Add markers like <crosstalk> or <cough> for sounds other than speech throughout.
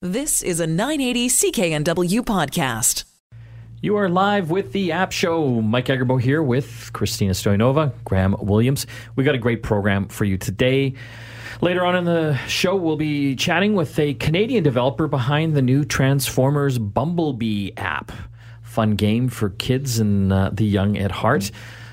This is a 980 CKNW podcast. You are live with the App Show. Mike Agerbo here with Christina Stoyanova, Graham Williams. We got a great program for you today. Later on in the show, we'll be chatting with a Canadian developer behind the new Transformers Bumblebee app. Fun game for kids and uh, the young at heart.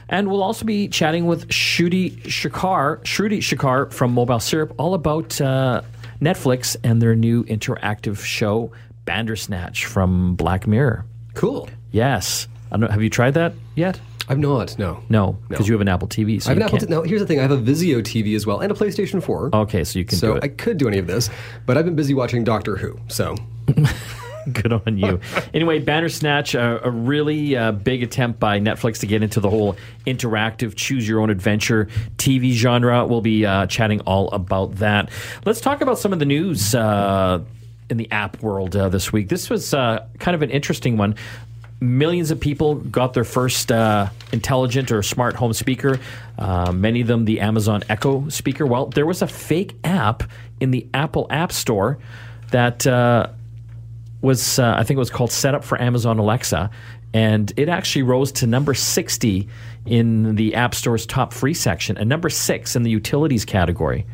And we'll also be chatting with Shruti Shekar, Shruti Shekar from Mobile Syrup, all about uh, Netflix and their new interactive show, Bandersnatch from Black Mirror. Cool. Yes. I don't, have you tried that yet? I've not. No. No, because you have an Apple TV. So I have an Apple. T- no, here's the thing. I have a Vizio TV as well and a PlayStation 4. Okay, so you can so I could do any of this, but I've been busy watching Doctor Who. So <laughs> <laughs> Good on you. anyway, Bandersnatch, a, a really uh, big attempt by Netflix to get into the whole interactive, choose your own adventure TV genre. We'll be uh, chatting all about that. Let's talk about some of the news uh, in the app world uh, this week. This was uh, kind of an interesting one. Millions of people got their first uh, intelligent or smart home speaker. Uh, many of them the Amazon Echo speaker. Well, there was a fake app in the Apple App Store that uh, was uh, I think it was called Setup for Amazon Alexa, and it actually rose to number 60 in the App Store's top free section and number six in the utilities category.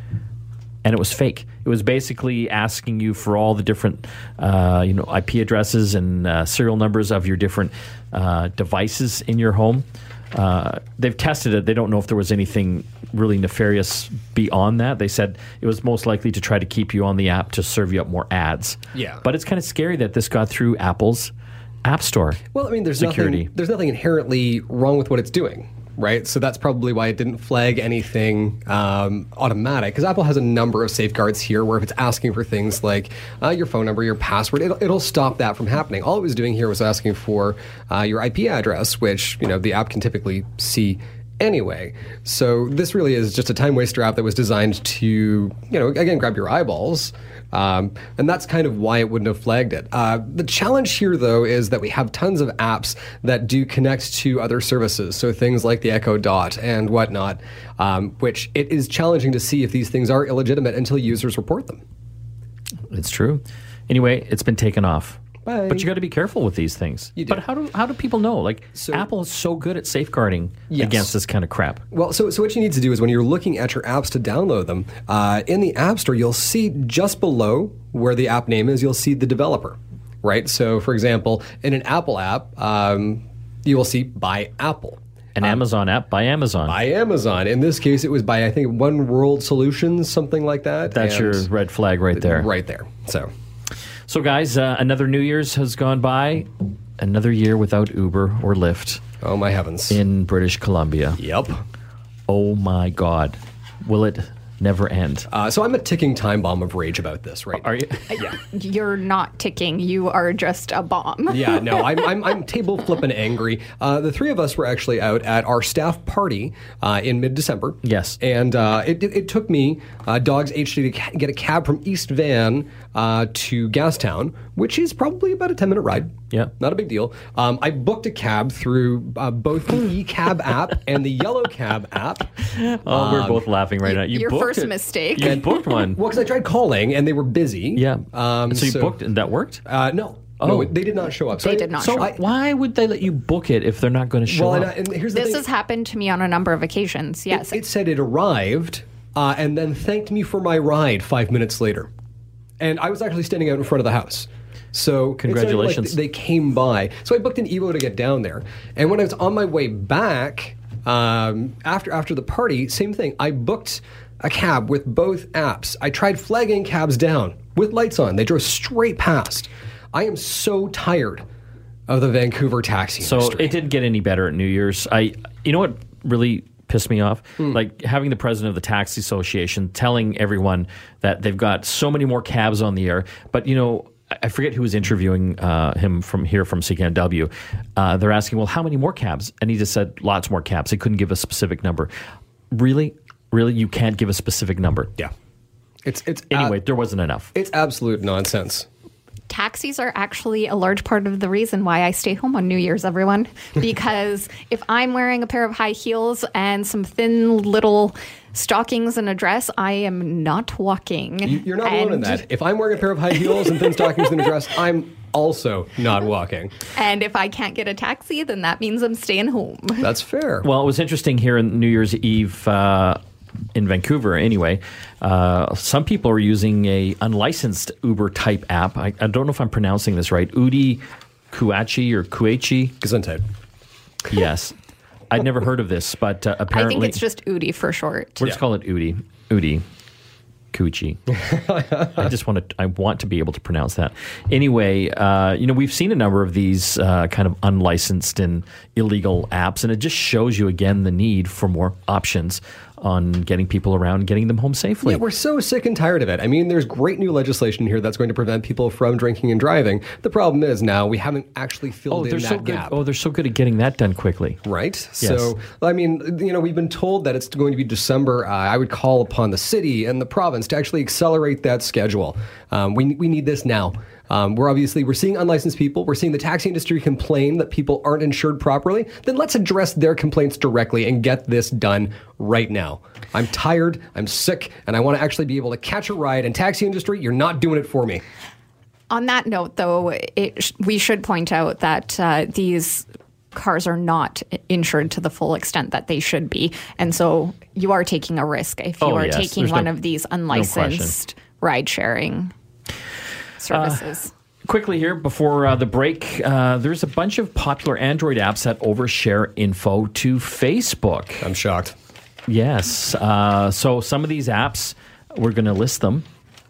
And it was fake. It was basically asking you for all the different, uh, you know, IP addresses and uh, serial numbers of your different uh, devices in your home. Uh, they've tested it. They don't know if there was anything really nefarious beyond that. They said it was most likely to try to keep you on the app to serve you up more ads. Yeah. But it's kind of scary that this got through Apple's App Store. Well, I mean, there's Security. nothing. There's nothing inherently wrong with what it's doing, right? So that's probably why it didn't flag anything um, automatic. Because Apple has a number of safeguards here, where if it's asking for things like uh, your phone number, your password, it'll, it'll stop that from happening. All it was doing here was asking for uh, your IP address, which you know the app can typically see. Anyway, so this really is just a time waster app that was designed to, you know, again, grab your eyeballs. Um, and that's kind of why it wouldn't have flagged it. Uh, the challenge here, though, is that we have tons of apps that do connect to other services. So things like the Echo Dot and whatnot, um, which it is challenging to see if these things are illegitimate until users report them. It's true. Anyway, it's been taken off. But you got to be careful with these things. You do. But how do how do people know? Like So- Apple is so good at safeguarding Yes. against this kind of crap. Well, so, so what you need to do is when you're looking at your apps to download them, uh, in the App Store, you'll see just below where the app name is, you'll see the developer, right? So, for example, in an Apple app, um, you will see by Apple. An Amazon app by Amazon. by Amazon. In this case, it was by I think One World Solutions, something like that. That's and- your red flag right there. right there. So So, guys, uh, another New Year's has gone by. Another year without Uber or Lyft oh my heavens. in British Columbia. yep. Oh my God. Will it never end? Uh, so I'm a ticking time bomb of rage about this, right? Are you? yeah. You're not ticking. You are just a bomb. Yeah, no, I'm, I'm, I'm table flipping angry. Uh, the three of us were actually out at our staff party uh, in mid December. Yes. And uh, it, it, it took me, uh, Dogs HD, to ca- get a cab from East Van uh, to Gastown, which is probably about a 10 minute ride. Yeah. Not a big deal. Um, I booked a cab through uh, both the eCab app and the Yellow Cab app. <laughs> Oh, we're both laughing right now. You Your booked first it. mistake. You booked one. Well, because I tried calling and they were busy. Yeah. Um, so you booked and that worked? Uh, no. Oh. No, they did not show up. So They I- did not So show up. why would they let you book it if they're not going to show Well, and, up? I- and here's the This thing. has happened to me on a number of occasions. Yes. It, it said it arrived uh, and then thanked me for my ride five minutes later. And I was actually standing out in front of the house. So even like Congratulations. they came by. So I booked an Evo to get down there. And when I was on my way back um, after after the party, same thing. I booked a cab with both apps. I tried flagging cabs down with lights on. They drove straight past. I am so tired of the Vancouver taxi So industry. it didn't get any better at New Year's. I, you know what really pissed me off? Hmm. Like having the president of the taxi association telling everyone that they've got so many more cabs on the air, but you know. I- forget who was interviewing uh, him from here from CKNW. Uh, they're asking, well, how many more cabs? And he just said, lots more cabs. He couldn't give a specific number. Really? Really? You can't give a specific number? yeah. It's it's Anyway, ab- there wasn't enough. it's absolute nonsense. Taxis are actually a large part of the reason why I stay home on New Year's, everyone. <laughs> Because if I'm wearing a pair of high heels and some thin little stockings and a dress, I am not walking. You- You're not alone in that. If I'm wearing a pair of high heels and thin stockings and a dress, I'm also not walking. And if I can't get a taxi, then that means I'm staying home. That's fair. Well, it was interesting here in New Year's Eve uh, in Vancouver. Anyway, uh, some people are using a unlicensed Uber type app. I, I don't know if I'm pronouncing this right. Udi Kuachi or Kuachi. Gesundheit. Yes, I'd never heard of this, but uh, I apparently think it's just Udi for short. we'll just call it Udi. Udi. Coochie. I just want to. I want to be able to pronounce that. Anyway, uh, you know, we've seen a number of these uh, kind of unlicensed and illegal apps, and it just shows you again the need for more options on getting people around, getting them home safely. Yeah, we're so sick and tired of it. I mean, there's great new legislation here that's going to prevent people from drinking and driving. The problem is now we haven't actually oh, filled they're in so that good. gap. Oh, they're so good at getting that done quickly. Right. Yes. So, I mean, you know, we've been told that it's going to be December. Uh, I would call upon the city and the province to actually accelerate that schedule. Um, we, we need this now. Um, we're obviously we're seeing unlicensed people. We're seeing the taxi industry complain that people aren't insured properly. Then let's address their complaints directly and get this done right now. I'm tired. I'm sick, and I want to actually be able to catch a ride. And taxi industry, you're not doing it for me. On that note, though, it, sh- we should point out that uh, these cars are not insured to the full extent that they should be, and so you are taking a risk if you Oh, are yes. taking There's one no- of these question. unlicensed ride sharing services. Quickly here before uh, the break, uh, there's a bunch of popular Android apps that overshare info to Facebook. I'm shocked. Yes. Uh, so some of these apps, we're going to list them.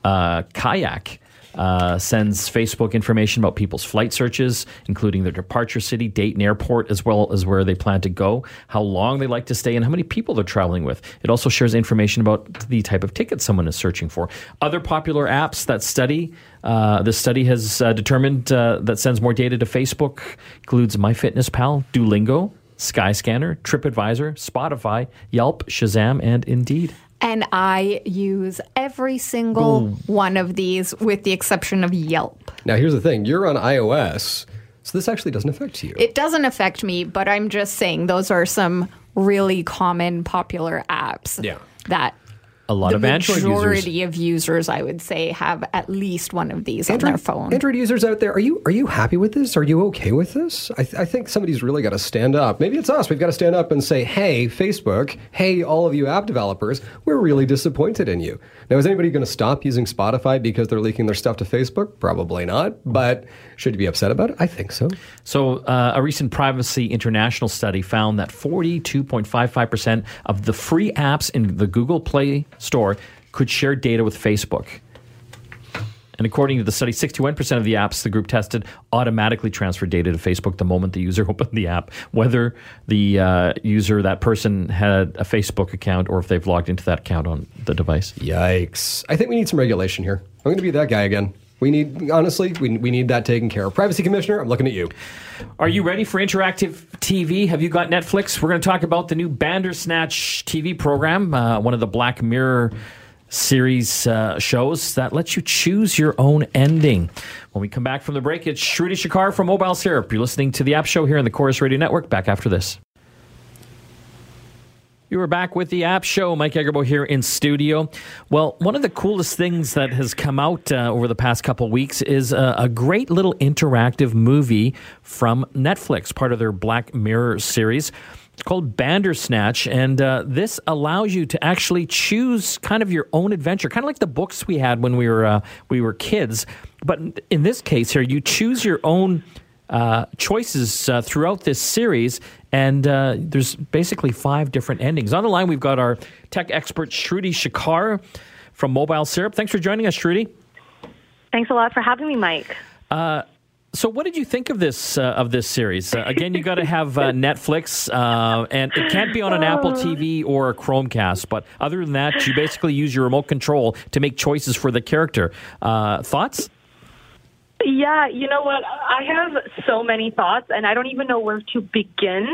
Uh, Kayak uh, sends Facebook information about people's flight searches, including their departure city, date, and airport, as well as where they plan to go, how long they like to stay, and how many people they're traveling with. It also shares information about the type of ticket someone is searching for. Other popular apps that study, uh, the study has uh, determined uh, that sends more data to Facebook includes MyFitnessPal, Duolingo, Skyscanner, TripAdvisor, Spotify, Yelp, Shazam, and Indeed. And I use every single one of these with the exception of Yelp. Now, here's the thing: you're on iOS, so this actually doesn't affect you. It doesn't affect me, but I'm just saying those are some really common, popular apps Yeah. that A lot the of Android users. majority of users, I would say, have at least one of these on their phone. Android users out there, are you are you happy with this? Are you okay with this? I, th- I think somebody's really got to stand up. Maybe it's us. We've got to stand up and say, "Hey, Facebook. Hey, all of you app developers, we're really disappointed in you." Now, is anybody going to stop using Spotify because they're leaking their stuff to Facebook? Probably not. But should you be upset about it? I think so. So, uh, a recent Privacy International study found that 42.55% of the free apps in the Google Play Store could share data with Facebook. And according to the study, 61% of the apps the group tested automatically transferred data to Facebook the moment the user <laughs> opened the app, whether the uh, user, that person, had a Facebook account or if they've logged into that account on the device. Yikes! I think we need some regulation here. I'm going to be that guy again. We need, honestly, we, we need that taken care of. Privacy Commissioner, I'm looking at you. Are you ready for interactive TV? Have you got Netflix? We're going to talk about the new Bandersnatch TV program, uh, one of the Black Mirror series uh, shows that lets you choose your own ending. When we come back from the break, it's Shruti Shekar from Mobile Syrup. You're listening to the App Show here on the Chorus Radio Network. Back after this. You are back with the App Show. Mike Agerbo here in studio. Well, one of the coolest things that has come out uh, over the past couple weeks is a, a great little interactive movie from Netflix, part of their Black Mirror series. It's called Bandersnatch, and uh, this allows you to actually choose kind of your own adventure, kind of like the books we had when we were uh, we were kids. But in this case here, you choose your own uh, choices uh, throughout this series, and uh, there's basically five different endings. On the line, we've got our tech expert Shruti Shekar from Mobile Syrup. Thanks for joining us, Shruti. Thanks a lot for having me, Mike. So, what did you think of this uh, of this series? Uh, again, you got to have uh, Netflix, uh, and it can't be on an Apple TV or a Chromecast. But other than that, you basically use your remote control to make choices for the character. Uh, thoughts? Yeah, you know what? I have so many thoughts, and I don't even know where to begin.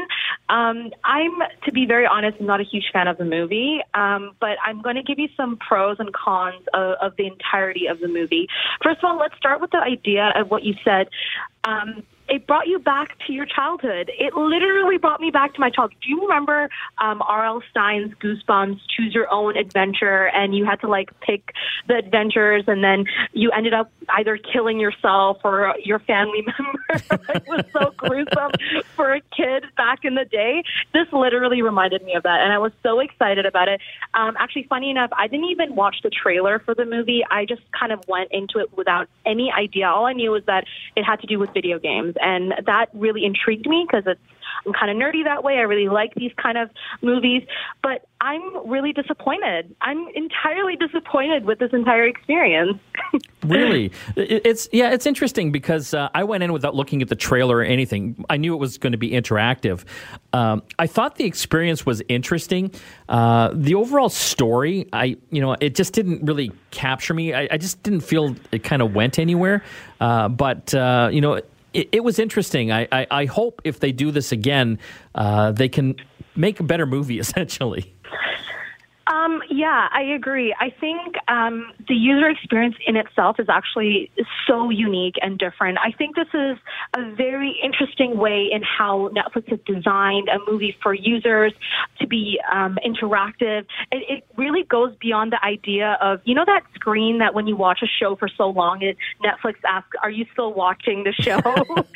Um, I'm, to be very honest, not a huge fan of the movie, um, but I'm going to give you some pros and cons of, of the entirety of the movie. First of all, let's start with the idea of what you said. Um, it brought you back to your childhood. It literally brought me back to my childhood. Do you remember um, R.L. Stine's Goosebumps, Choose Your Own Adventure, and you had to like pick the adventures, and then you ended up either killing yourself or your family <laughs> member? it was so gruesome for a kid back in the day. This literally reminded me of that, and I was so excited about it. Um, actually, funny enough, I didn't even watch the trailer for the movie. I just kind of went into it without any idea. All I knew was that it had to do with video games and that really intrigued me because it's I'm kind of nerdy that way. I really like these kind of movies, but I'm really disappointed. I'm entirely disappointed with this entire experience. <laughs> really, it's yeah, it's interesting because uh, I went in without looking at the trailer or anything. I knew it was going to be interactive. Um, I thought the experience was interesting. Uh, the overall story, I you know, it just didn't really capture me. I, I just didn't feel it kind of went anywhere. Uh, but uh, you know it, it was interesting. I, I, I, hope if they do this again, uh, they can make a better movie, <laughs> essentially. Um, yeah, I agree. I think um, the user experience in itself is actually so unique and different. I think this is a very interesting way in how Netflix has designed a movie for users to be um, interactive. It, it, really goes beyond the idea of, you know, that screen that when you watch a show for so long, it, Netflix asks, Are you still watching the show? <laughs> <laughs>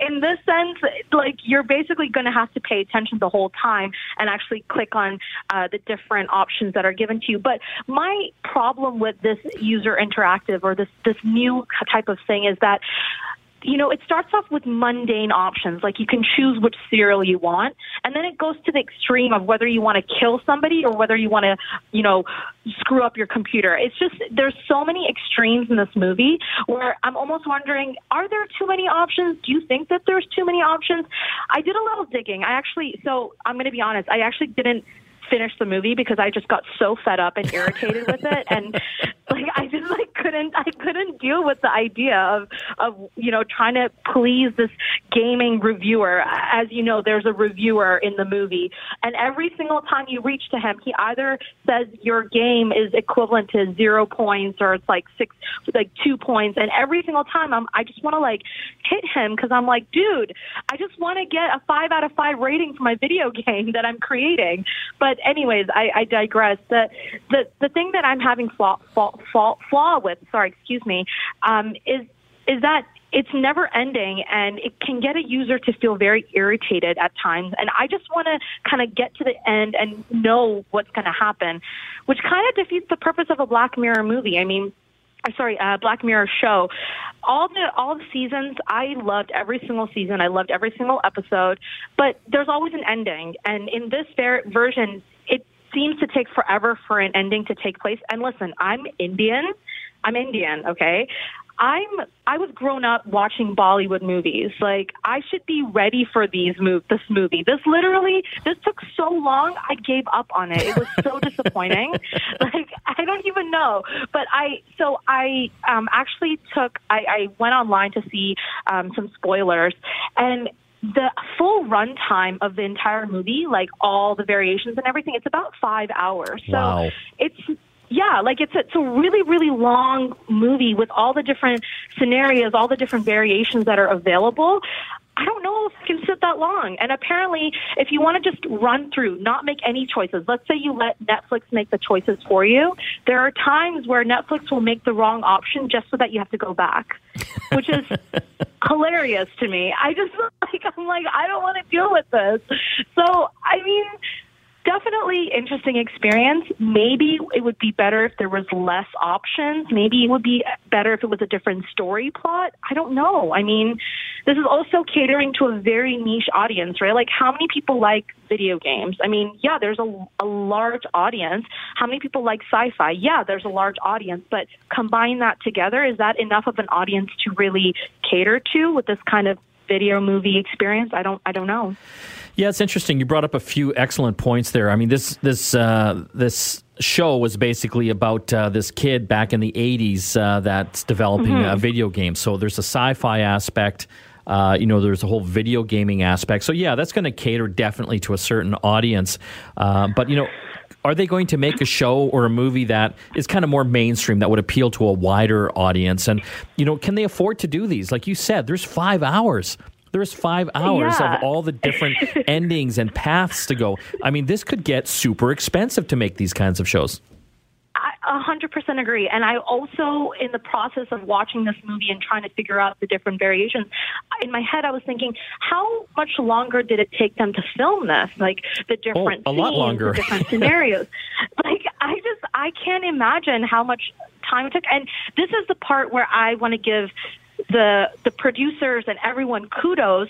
in this sense, like you're basically going to have to pay attention the whole time and actually click on uh, the different options that are given to you. But my problem with this user interactive or this this new type of thing is that you know, it starts off with mundane options, like you can choose which cereal you want, and then it goes to the extreme of whether you want to kill somebody or whether you want to, you know, screw up your computer. It's just there's so many extremes in this movie where I'm almost wondering, are there too many options? Do you think that there's too many options? I did a little digging. I actually, so I'm going to be honest, I actually didn't finish the movie because I just got so fed up and irritated with it. And <laughs> like I just like couldn't I couldn't deal with the idea of of you know trying to please this gaming reviewer. As you know there's a reviewer in the movie. And every single time you reach to him he either says your game is equivalent to 0 points or it's like 6 like 2 points. And every single time I'm I just want to like hit him cuz I'm like dude I just want to get a 5 out of 5 rating for my video <laughs> game that I'm creating. But anyways, I, I digress. The, the the thing that I'm having flaw flaw, flaw, flaw with, sorry, excuse me, um, is is that it's never ending and it can get a user to feel very irritated at times. And I just want to kind of get to the end and know what's going to happen, which kind of defeats the purpose of a Black Mirror movie. I mean, sorry, uh, Black Mirror show. All the all the seasons, I loved every single season. I loved every single episode, but there's always an ending. And in this ver- version, it seems to take forever for an ending to take place. And listen, I'm Indian. I'm Indian, okay? I'm I was grown up watching Bollywood movies. Like I should be ready for these move this movie. This literally this took so long. I gave up on it. It was so <laughs> disappointing. <laughs> Like I don't even know. But I so I um actually took I, I went online to see um some spoilers and the full runtime of the entire movie, like all the variations and everything, it's about five hours. So wow. it's yeah, like it's a, it's a really really long movie with all the different scenarios, all the different variations that are available. I don't know if it can sit that long. And apparently, if you want to just run through, not make any choices, let's say you let Netflix make the choices for you, there are times where Netflix will make the wrong option just so that you have to go back, which is <laughs> hilarious to me. I just <laughs> like, I'm like, I don't want to deal with this. So, I mean, definitely interesting experience. Maybe it would be better if there was less options. Maybe it would be better if it was a different story plot. I don't know. I mean, this is also catering to a very niche audience, right? Like, how many people like video games? I mean, yeah, there's a, a large audience. How many people like sci-fi? Yeah, there's a large audience. But combine that together, is that enough of an audience to really cater to with this kind of video movie experience? I don't. I don't know. Yeah, it's interesting. You brought up a few excellent points there. I mean, this this uh, this show was basically about uh, this kid back in the '80s uh, that's developing mm-hmm. a video game. So there's a sci-fi aspect. Uh, you know, there's a whole video gaming aspect. So yeah, that's going to cater definitely to a certain audience. Uh, but you know, are they going to make a show or a movie that is kind of more mainstream that would appeal to a wider audience? And you know, can they afford to do these? Like you said, there's five hours. There's five hours Yeah. of all the different <laughs> endings and paths to go. I mean, this could get super expensive to make these kinds of shows. I a hundred percent agree. And I also, in the process of watching this movie and trying to figure out the different variations, in my head I was thinking, how much longer did it take them to film this? Like the oh, different Oh, a lot longer. the different <laughs> scenarios. like I just, I can't imagine how much time it took. And this is the part where I want to give the the producers and everyone kudos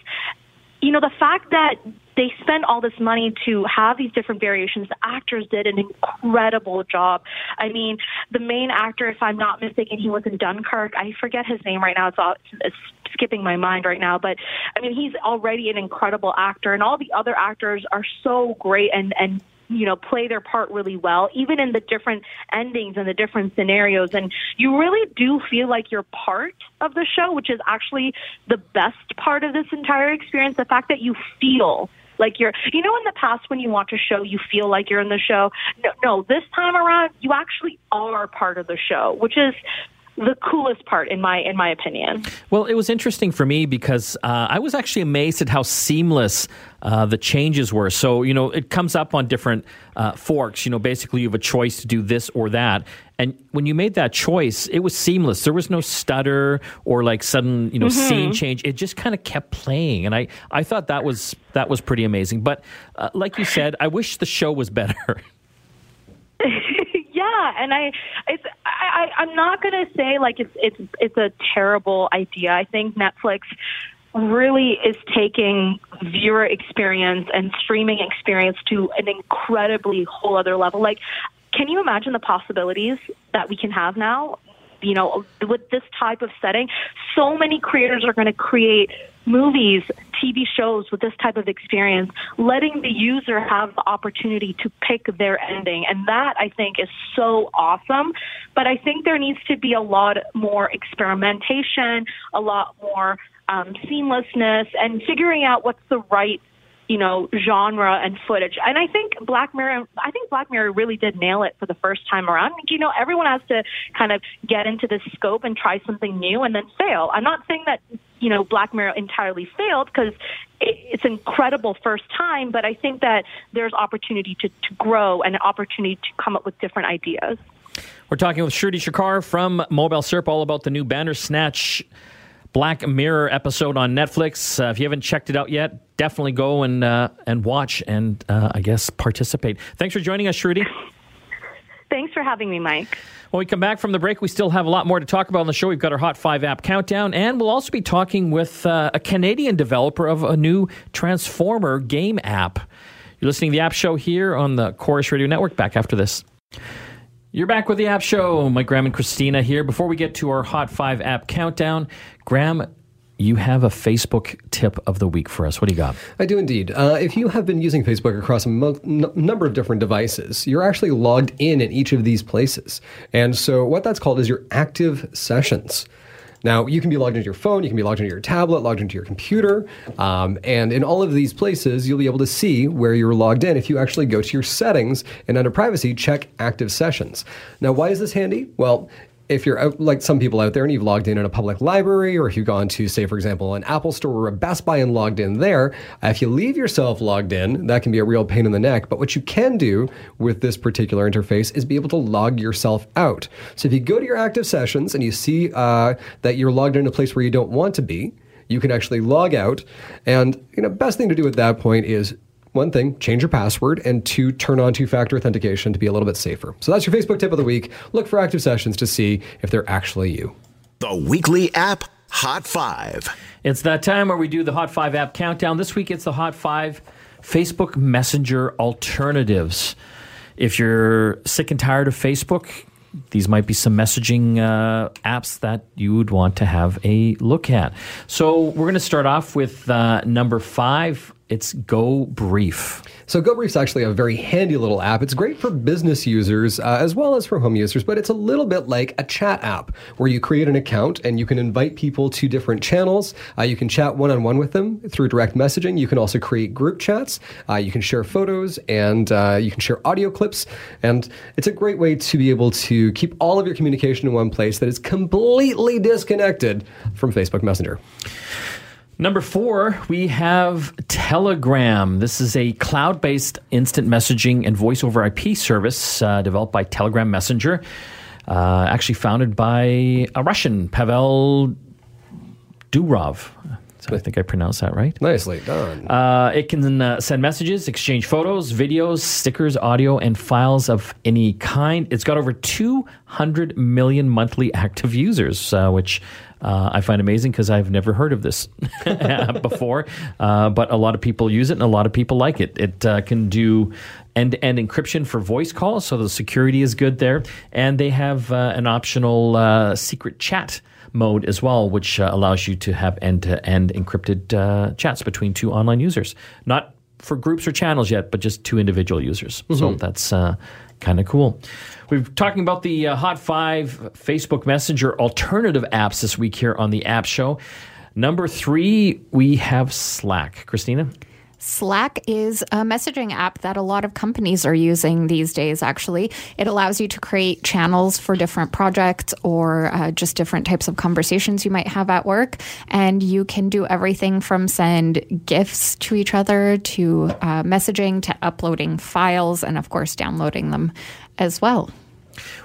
you know, the fact that they spent all this money to have these different variations, the actors did an incredible job. I mean, the main actor, if I'm not mistaken, he was in Dunkirk. I forget his name right now. It's, all, it's skipping my mind right now. But I mean, he's already an incredible actor, and all the other actors are so great and, and you know, play their part really well, even in the different endings and the different scenarios. And you really do feel like you're part of the show, which is actually the best part of this entire experience. The fact that you feel like you're, you know, in the past when you watch a show, you feel like you're in the show. No, no, this time around, you actually are part of the show, which is the coolest part in my in my opinion. Well, it was interesting for me because uh, I was actually amazed at how seamless uh, the changes were. So, you know, it comes up on different uh, forks. You know, basically you have a choice to do this or that. And when you made that choice, it was seamless. There was no stutter or like sudden, you know, scene change. It just kind of kept playing, and I, I thought that was that was pretty amazing. But uh, like you said, I wish the show was better. <laughs> yeah, and I, it's, I, I, I'm not gonna say like it's it's it's a terrible idea. I think Netflix really is taking viewer experience and streaming experience to an incredibly whole other level. Like, can you imagine the possibilities that we can have now? You know, with this type of setting, so many creators are going to create movies, TV shows with this type of experience, letting the user have the opportunity to pick their ending. And that I think is so awesome. But I think there needs to be a lot more experimentation, a lot more um, seamlessness, and figuring out what's the right you know, genre and footage. And I think Black Mirror, I think Black Mirror really did nail it for the first time around. You know, everyone has to kind of get into this scope and try something new and then fail. I'm not saying that, you know, Black Mirror entirely failed because it's incredible first time, but I think that there's opportunity to, to grow and an opportunity to come up with different ideas. We're talking with Shruti Shekar from Mobile Syrup all about the new Bandersnatch Black Mirror episode on Netflix. Uh, if you haven't checked it out yet, definitely go and uh, and watch and uh, I guess participate. Thanks for joining us, Shruti. Thanks for having me, Mike. When we come back from the break, we still have a lot more to talk about on the show. We've got our Hot 5 app countdown, and we'll also be talking with uh, a Canadian developer of a new Transformer game app. You're listening to the App Show here on the Chorus Radio Network. Back after this. You're back with the App Show. Mike Graham and Christina here. Before we get to our Hot 5 app countdown, Graham, you have a Facebook tip of the week for us. What do you got? I do indeed. Uh, if you have been using Facebook across a mo- n- number of different devices, you're actually logged in in each of these places. And so, what that's called is your active sessions. Now, you can be logged into your phone, you can be logged into your tablet, logged into your computer, um, and in all of these places, you'll be able to see where you're logged in if you actually go to your settings and under privacy, check active sessions. Now, why is this handy? Well, if you're out, like some people out there and you've logged in in a public library or if you've gone to say for example an apple store or a best buy and logged in there uh, if you leave yourself logged in that can be a real pain in the neck. But what you can do with this particular interface is be able to log yourself out. So if you go to your active sessions and you see uh, that you're logged in a place where you don't want to be you can actually log out. And you know best thing to do at that point is one thing, change your password, and two, turn on two factor authentication to be a little bit safer. So that's your Facebook tip of the week. Look for active sessions to see if they're actually you. The weekly app Hot 5. It's that time where we do the Hot 5 app countdown. This week it's the Hot 5 Facebook Messenger alternatives. If you're sick and tired of Facebook, these might be some messaging uh, apps that you would want to have a look at. So we're going to start off with uh, number five. It's Go Brief. So GoBrief's actually a very handy little app. It's great for business users uh, as well as for home users, but it's a little bit like a chat app where you create an account and you can invite people to different channels. Uh, you can chat one on one with them through direct messaging. You can also create group chats. Uh, you can share photos and uh, you can share audio clips. And it's a great way to be able to keep all of your communication in one place that is completely disconnected from Facebook Messenger. Number four, we have Telegram. This is a cloud based instant messaging and voice over IP service uh, developed by Telegram Messenger, uh, actually founded by a Russian, Pavel Durov. So I think I pronounced that right. Nicely done. Uh, it can uh, send messages, exchange photos, videos, stickers, audio, and files of any kind. It's got over 200 million monthly active users, uh, which uh, I find amazing because I've never heard of this <laughs> before. Uh, but a lot of people use it and a lot of people like it. It uh, can do end to end encryption for voice calls, so the security is good there. And they have an optional secret chat mode as well, which uh, allows you to have end to end encrypted uh, chats between two online users. Not for groups or channels yet, but just two individual users. Mm-hmm. So that's uh, kind of cool. We're talking about the uh, Hot 5 Facebook Messenger alternative apps this week here on the App Show. Number three, we have Slack. Christina? Slack is a messaging app that a lot of companies are using these days, actually. It allows you to create channels for different projects or uh, just different types of conversations you might have at work. And you can do everything from send gifts to each other to uh, messaging to uploading files and, of course, downloading them as well.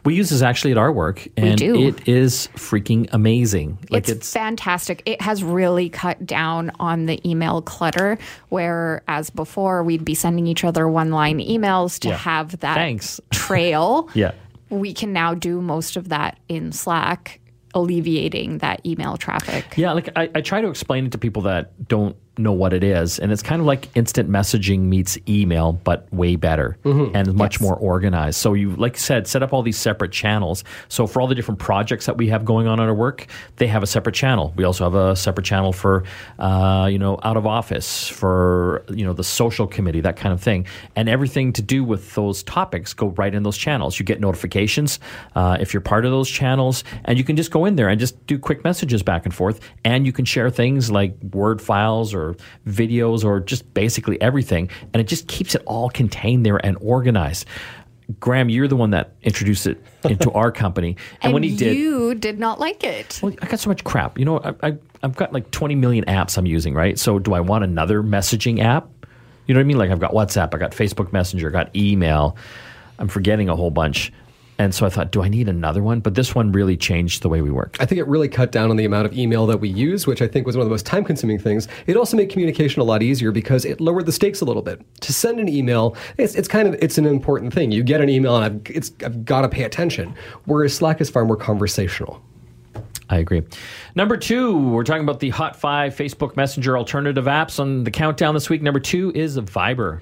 We use this actually at our work, and it is freaking amazing. Like it's, it's, fantastic. It has really cut down on the email clutter, whereas before we'd be sending each other one line emails to yeah. have that Thanks. <laughs> trail. yeah. We can now do most of that in Slack, alleviating that email traffic. Yeah, like I, I try to explain it to people that don't know what it is. And it's kind of like instant messaging meets email, but way better mm-hmm. and much yes. more organized. So you, like you said, set up all these separate channels. So for all the different projects that we have going on at our work, they have a separate channel. We also have a separate channel for, uh, you know, out of office, for, you know, the social committee, that kind of thing. And everything to do with those topics go right in those channels. You get notifications uh, if you're part of those channels, and you can just go in there and just do quick messages back and forth. And you can share things like Word files or or videos or just basically everything. And it just keeps it all contained there and organized. Graham, you're the one that introduced it into our <laughs> company, and, and when he did, you did not like it. Well, I got so much crap. You know, I, I, I've got like 20 million apps I'm using, right? So, do I want another messaging app? You know what I mean? Like, I've got WhatsApp, I got Facebook Messenger, I got email. I'm forgetting a whole bunch. And so I thought, do I need another one? But this one really changed the way we work. I think it really cut down on the amount of email that we use, which I think was one of the most time consuming things. It also made communication a lot easier because it lowered the stakes a little bit. To send an email, it's, it's kind of it's an important thing. You get an email and I've, it's, I've got to pay attention. Whereas Slack is far more conversational. I agree. Number two, we're talking about the Hot 5 Facebook Messenger alternative apps on the countdown this week. Number two is Viber.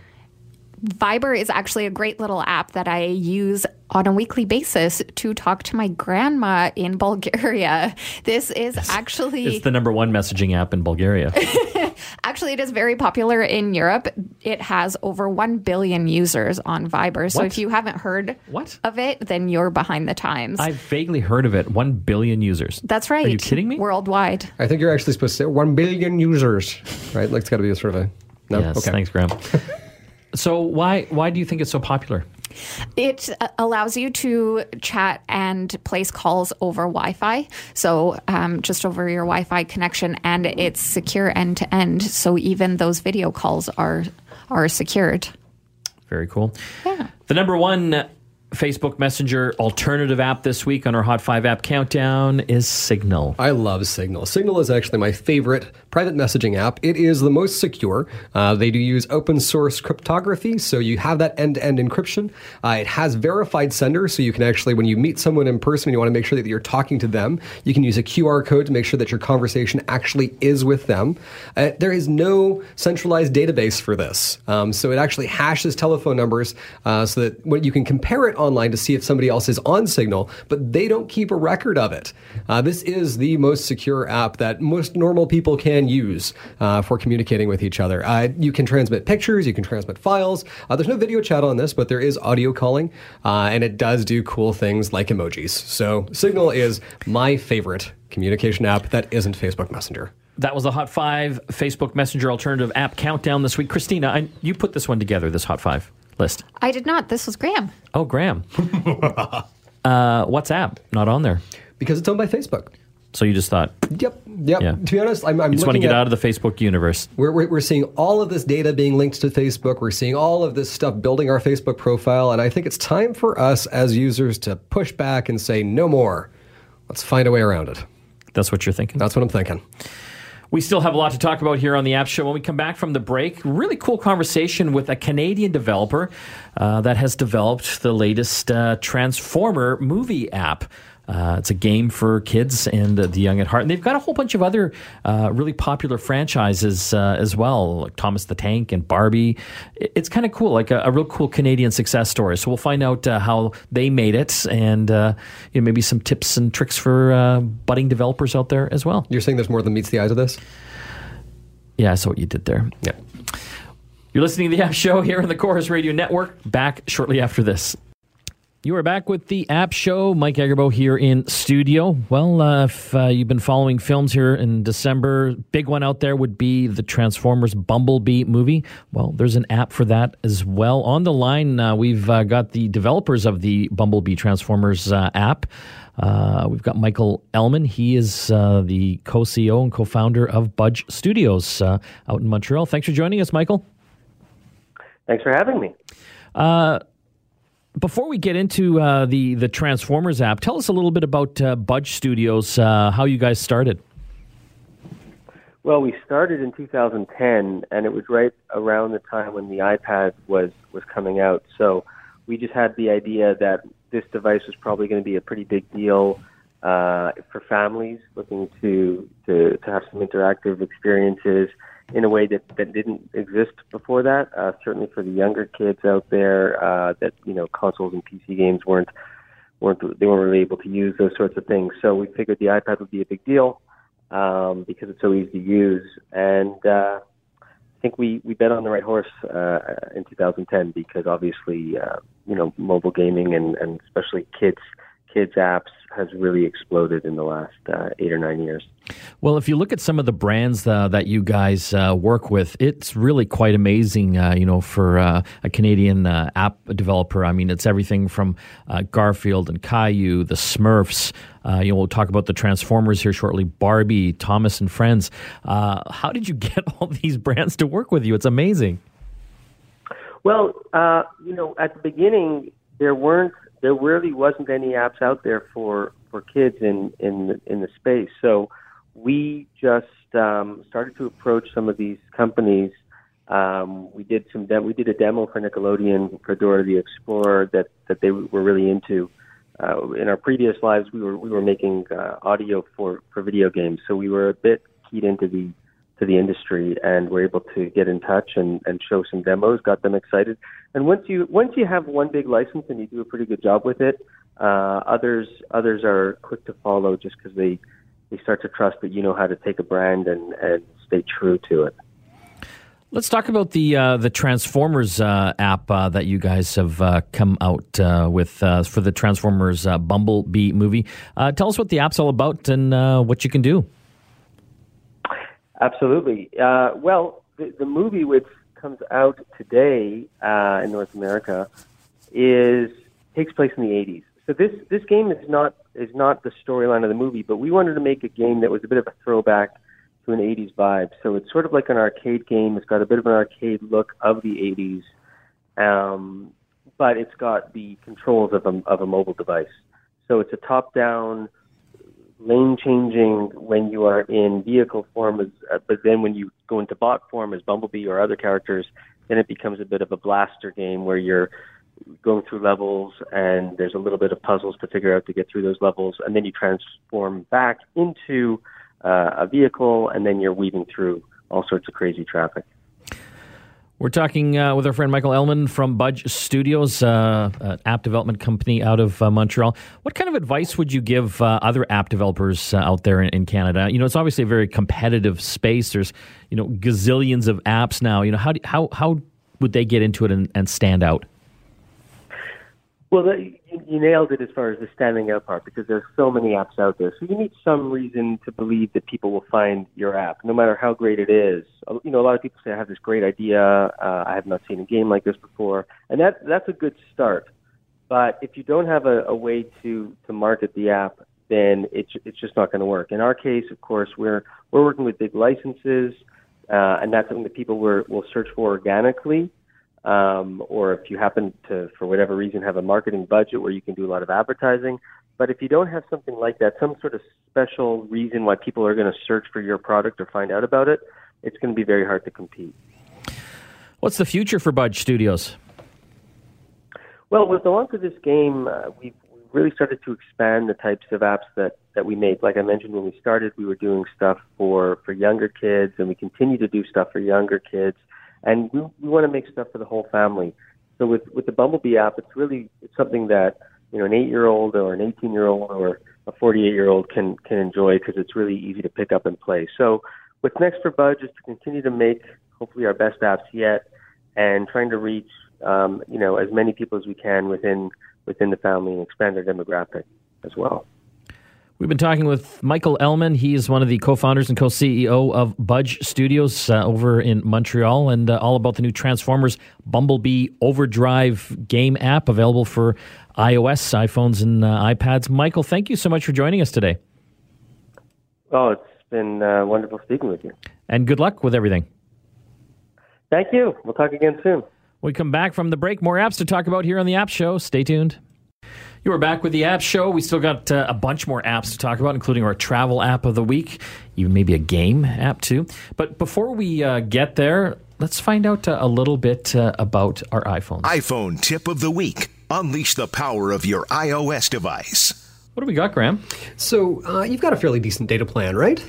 Viber is actually a great little app that I use on a weekly basis to talk to my grandma in <laughs> Bulgaria. This is actually It's the number one messaging app in Bulgaria. <laughs> actually it is very popular in Europe. It has over 1 billion users on Viber. So what? if you haven't heard what? of it, then you're behind the times. I've vaguely heard of it. 1 billion users. That's right. Are you kidding me? Worldwide. I think you're actually supposed to say 1 billion users, right? Like it's got to be a sort of a no. Yes, okay. thanks, Graham. <laughs> So why why do you think it's so popular? It uh, allows you to chat and place calls over Wi Fi. So, um, just over your Wi Fi connection, and it's secure end to end. So, even those video calls are, are secured. Very cool. Yeah. The number one Facebook Messenger alternative app this week on our Hot 5 app countdown is Signal. I love Signal. Signal is actually my favorite private messaging app. It is the most secure. Uh, they do use open source cryptography, so you have that end to end encryption. Uh, it has verified sender, so you can actually, when you meet someone in person and you want to make sure that you're talking to them, you can use a QR code to make sure that your conversation actually is with them. Uh, there is no centralized database for this, um, so it actually hashes telephone numbers uh, so that when you can compare it online to see if somebody else is on Signal, but they don't keep a record of it. Uh, this is the most secure app that most normal people can use uh, for communicating with each other. Uh, you can transmit pictures, you can transmit files. Uh, there's no video chat on this, but there is audio calling, uh, and it does do cool things like emojis. So Signal is my favorite communication app that isn't Facebook Messenger. That was the Hot Five Facebook Messenger Alternative App Countdown this week. Christina, I, you put this one together, this Hot Five list. I did not. This was Graham. Oh, Graham. <laughs> uh, WhatsApp, not on there. Because it's owned by Facebook. So you just thought, Yep, yep. Yeah. To be honest, I'm, I'm you just want to get at- out of the Facebook universe. We're, we're, we're seeing all of this data being linked to Facebook. We're seeing all of this stuff building our Facebook profile. And I think it's time for us as users to push back and say, no more. Let's find a way around it. That's what you're thinking. That's what I'm thinking. We still have a lot to talk about here on the App Show. When we come back from the break, really cool conversation with a Canadian developer uh, that has developed the latest uh, Transformer movie app. Uh, it's a game for kids and uh, the young at heart. And they've got a whole bunch of other uh, really popular franchises uh, as well, like Thomas the Tank and Barbie. It's kind of cool, like a, a real cool Canadian success story. So we'll find out uh, how they made it and uh, you know, maybe some tips and tricks for uh, budding developers out there as well. You're saying there's more than meets the eyes of this? Yeah, I saw what you did there. Yeah. You're listening to the App Show here on the Chorus Radio Network. Back shortly after this. You are back with the App Show. Mike Agerbo here in studio. Well, uh, if uh, you've been following films here in December, big one out there would be the Transformers Bumblebee movie. Well, there's an app for that as well. On the line, uh, we've uh, got the developers of the Bumblebee Transformers uh, app. Uh, we've got Michael Ellman. He is uh, the co CEO and co founder of Budge Studios uh, out in Montreal. Thanks for joining us, Michael. Thanks for having me. Before we get into uh, the the Transformers app, tell us a little bit about uh, Budge Studios, uh, how you guys started. Well, we started in 2010, and it was right around the time when the iPad was was coming out. So we just had the idea that this device was probably going to be a pretty big deal uh, for families looking to, to to have some interactive experiences in a way that, that didn't exist before that. Uh, certainly for the younger kids out there, uh, that you know consoles and PC games weren't weren't they weren't really able to use those sorts of things. So we figured the iPad would be a big deal um, because it's so easy to use. And uh, I think we, we bet on the right horse uh, in 2010 because obviously, uh, you know, mobile gaming and, and especially kids kids apps has really exploded in the last uh, eight or nine years. Well, if you look at some of the brands uh, that you guys uh, work with, it's really quite amazing. Uh, you know, for uh, a Canadian uh, app developer, I mean, it's everything from uh, Garfield and Caillou, the Smurfs. Uh, you know, we'll talk about the Transformers here shortly. Barbie, Thomas and Friends. Uh, how did you <laughs> get all these brands to work with you? It's amazing. Well, uh, you know, at the beginning, there weren't, there really wasn't any apps out there for for kids in in the, in the space. So we just um, started to approach some of these companies. Um, we did some, de- we did a demo for Nickelodeon for Dora the Explorer that that they were really into. Uh, in our previous lives, we were we were making uh, audio for for video games, so we were a bit keyed into the to the industry and were able to get in touch and, and show some demos, got them excited. And once you once you have one big license and you do a pretty good job with it, uh, others others are quick to follow just because they they start to trust that you know how to take a brand and, and stay true to it. Let's talk about the uh, the Transformers uh, app uh, that you guys have uh, come out uh, with uh, for the Transformers Bumblebee movie. Tell us what the app's all about and what you can do. Absolutely. Uh, well, the, the movie which comes out today uh, in North America is takes place in the 80s. So this this game is not is not the storyline of the movie, but we wanted to make a game that was a bit of a throwback to an 80s vibe. So it's sort of like an arcade game. It's got a bit of an arcade look of the 80s, um, but it's got the controls of a, of a mobile device. So it's a top-down lane changing when you are in vehicle form, as, uh, but then when you go into bot form as Bumblebee or other characters, then it becomes a bit of a blaster game where you're going through levels and there's a little bit of puzzles to figure out to get through those levels, and then you transform back into uh, a vehicle, and then you're weaving through all sorts of crazy traffic. We're talking uh, with our friend Michael Ellman from Budge Studios, uh, an app development company out of uh, Montreal. What kind of advice would you give uh, other app developers uh, out there in, in Canada? You know, it's obviously a very competitive space. There's, you know, gazillions of apps now. You know, how do, how how would they get into it and, and stand out? Well, that, you, nailed it as far as the standing out part because there's so many apps out there. So you need some reason to believe that people will find your app, no matter how great it is. You know, a lot of people say, "I have this great idea. Uh, I have not seen a game like this before," and that that's a good start. But if you don't have a, a way to to market the app, then it's it's just not going to work. In our case, of course, we're we're working with big licenses, uh, and that's something that people will will search for organically um, or if you happen to, for whatever reason, have a marketing budget where you can do a lot of advertising. But if you don't have something like that, some sort of special reason why people are going to search for your product or find out about it, it's going to be very hard to compete. What's the future for Budge Studios? Well, with the launch of this game, uh, we've we've really started to expand the types of apps that, that we make. Like I mentioned when we started, we were doing stuff for, for younger kids, and we continue to do stuff for younger kids. And we, we want to make stuff for the whole family. So with, with the Bumblebee app, it's really it's something that you know an eight year old or an 18 year old or a 48 year old can can enjoy because it's really easy to pick up and play. So what's next for Budge is to continue to make hopefully our best apps yet, and trying to reach um, you know as many people as we can within within the family and expand our demographic as well. We've been talking with Michael Ellman. He is one of the co-founders and co-CEO of Budge Studios uh, over in Montreal, and uh, all about the new Transformers Bumblebee Overdrive game app available for iOS, iPhones, and uh, iPads. Michael, thank you so much for joining us today, Oh, it's been uh, wonderful speaking with you. and good luck with everything. Thank you. We'll talk again soon. When we come back from the break, more apps to talk about here on the App Show. Stay tuned. You are back with the App Show. We still got uh, a bunch more apps to talk about, including our travel app of the week, even maybe a game app too. But before we uh, get there, let's find out uh, a little bit uh, about our iPhones. iPhone tip of the week. Unleash the power of your iOS device. what do we got, Graham? So uh, you've got a fairly decent data plan, right?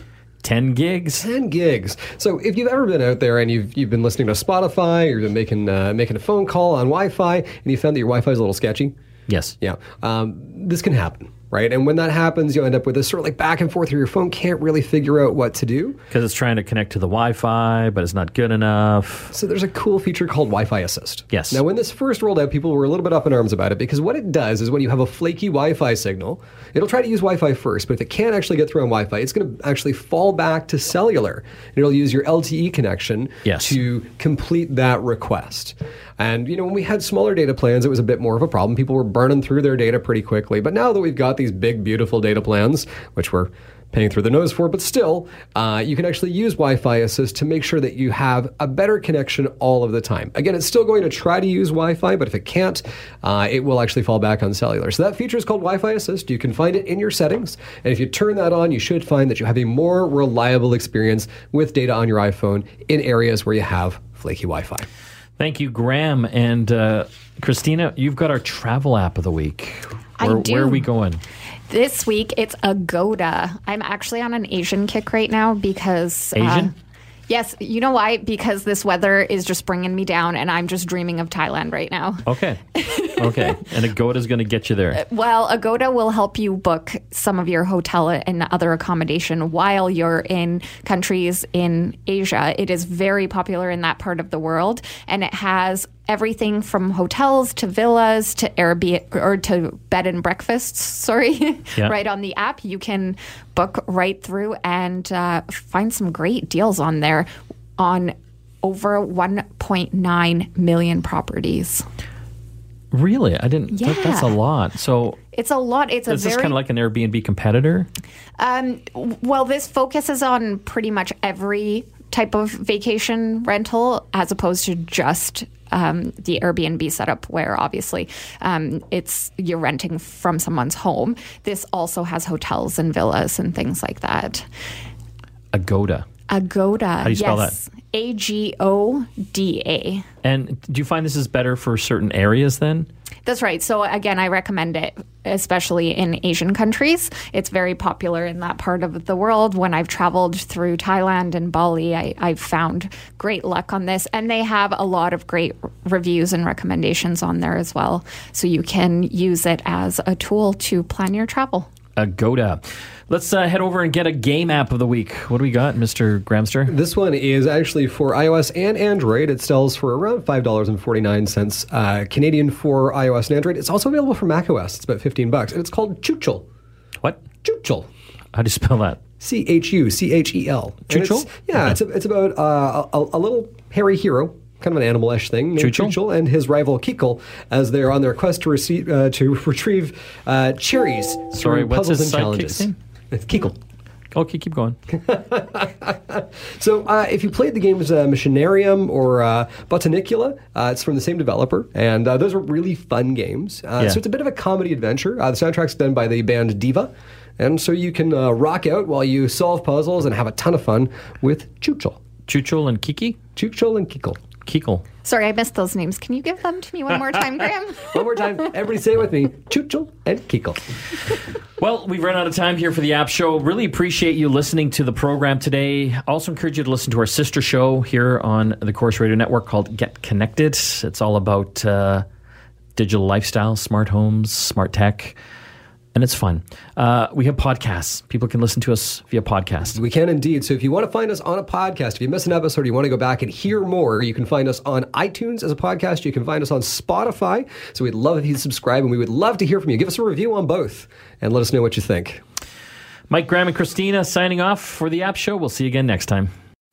10 gigs. 10 gigs. So if you've ever been out there and you've you've been listening to Spotify or you've been making uh, making a phone call on Wi-Fi and you found that your Wi-Fi is a little sketchy, Yes. yeah, um, this can happen, right? And when that happens, you'll end up with this sort of like back and forth where your phone can't really figure out what to do. Because it's trying to connect to the Wi Fi, but it's not good enough. So there's a cool feature called Wi-Fi Assist. Yes. Now, when this first rolled out, people were a little bit up in arms about it because what it does is when you have a flaky Wi-Fi signal, it'll try to use Wi-Fi first, but if it can't actually get through on Wi-Fi, it's going to actually fall back to cellular. And it'll use your LTE connection Yes. to complete that request. And you know, when we had smaller data plans, it was a bit more of a problem. People were burning through their data pretty quickly. But now that we've got these big, beautiful data plans, which we're paying through the nose for, but still, uh, you can actually use Wi Fi Assist to make sure that you have a better connection all of the time. Again, it's still going to try to use Wi Fi, but if it can't, uh, it will actually fall back on cellular. So that feature is called Wi Fi Assist. You can find it in your settings. And if you turn that on, you should find that you have a more reliable experience with data on your iPhone in areas where you have flaky Wi Fi. Thank you, Graham. And uh, Christina, you've got our travel app of the week. I Where, do. where are we going? This week it's Agoda. I'm actually on an Asian kick right now because uh, Asian? Yes, you know why? Because this weather is just bringing me down, and I'm just dreaming of Thailand right now. Okay. Okay. and Agoda is going to get you there. <laughs> Well, Agoda will help you book some of your hotel and other accommodation while you're in countries in Asia. It is very popular in that part of the world, and it has everything from hotels to villas to Airbnb or to bed and breakfasts. <laughs> Sorry, Yeah. right on the app, you can book right through and uh, find some great deals on there on over 1.9 million properties. Really? I didn't. That, that's a lot. So It's a lot. It's a is this very kind of like an Airbnb competitor? Um, well, this focuses on pretty much every type of vacation rental as opposed to just um, the Airbnb setup, where obviously um, it's you're renting from someone's home. This also has hotels and villas and things like that. Agoda. Agoda. How do you spell yes. A G O D A. And do you find this is better for certain areas then? That's right. So again, I recommend it, especially in Asian countries. It's very popular in that part of the world. When I've traveled through Thailand and Bali, I, I've found great luck on this, and they have a lot of great reviews and recommendations on there as well. So you can use it as a tool to plan your travel. Agoda. Let's uh, head over and get a game app of the week. What do we got, Mr. Gramster? This one is actually for iOS and Android. It sells for around five dollars and forty nine cents uh, Canadian for iOS and Android. It's also available for macOS. It's about fifteen bucks, and it's called Chuchel. What? Chuchel. How do you spell that? C H U C H E L. Chuchel? it's- Yeah, it's, a, it's about uh, a, a little hairy hero, kind of an animal-ish thing, named? Chuchel and his rival Kikil, as they're on their quest to receive uh, to <laughs> retrieve uh, cherries Sorry, through what's puzzles his and sidekick's challenges. name? It's Kikil. Okay, keep going. <laughs> So, uh, if you played the games uh, Machinarium or uh, Botanicula, uh, it's from the same developer, and uh, those are really fun games. Uh, Yeah. So, it's a bit of a comedy adventure. Uh, the soundtrack's done by the band DVA, and so you can uh, rock out while you solve puzzles and have a ton of fun with Chuchel. Chuchel and Kiki? Chuchel and Kikil. Kikil. Sorry, I missed those names. Can you give them to me one more time, Graham? <laughs> One more time, everybody say it with me Chuchel and Kikil. Well, we've run out of time here for the app show. Really appreciate you listening to the program today. Also encourage you to listen to our sister show here on the Corus Radio Network called Get Connected. It's all about uh, digital lifestyle, smart homes, smart tech, and it's fun. Uh, we have podcasts. People can listen to us via podcast. We can indeed. So if you want to find us on a podcast, if you miss an episode, or you want to go back and hear more, you can find us on iTunes as a podcast. You can find us on Spotify. So we'd love if you subscribe, and we would love to hear from you. Give us a review on both, and let us know what you think. Mike Graham and Christina signing off for the app show. We'll see you again next time.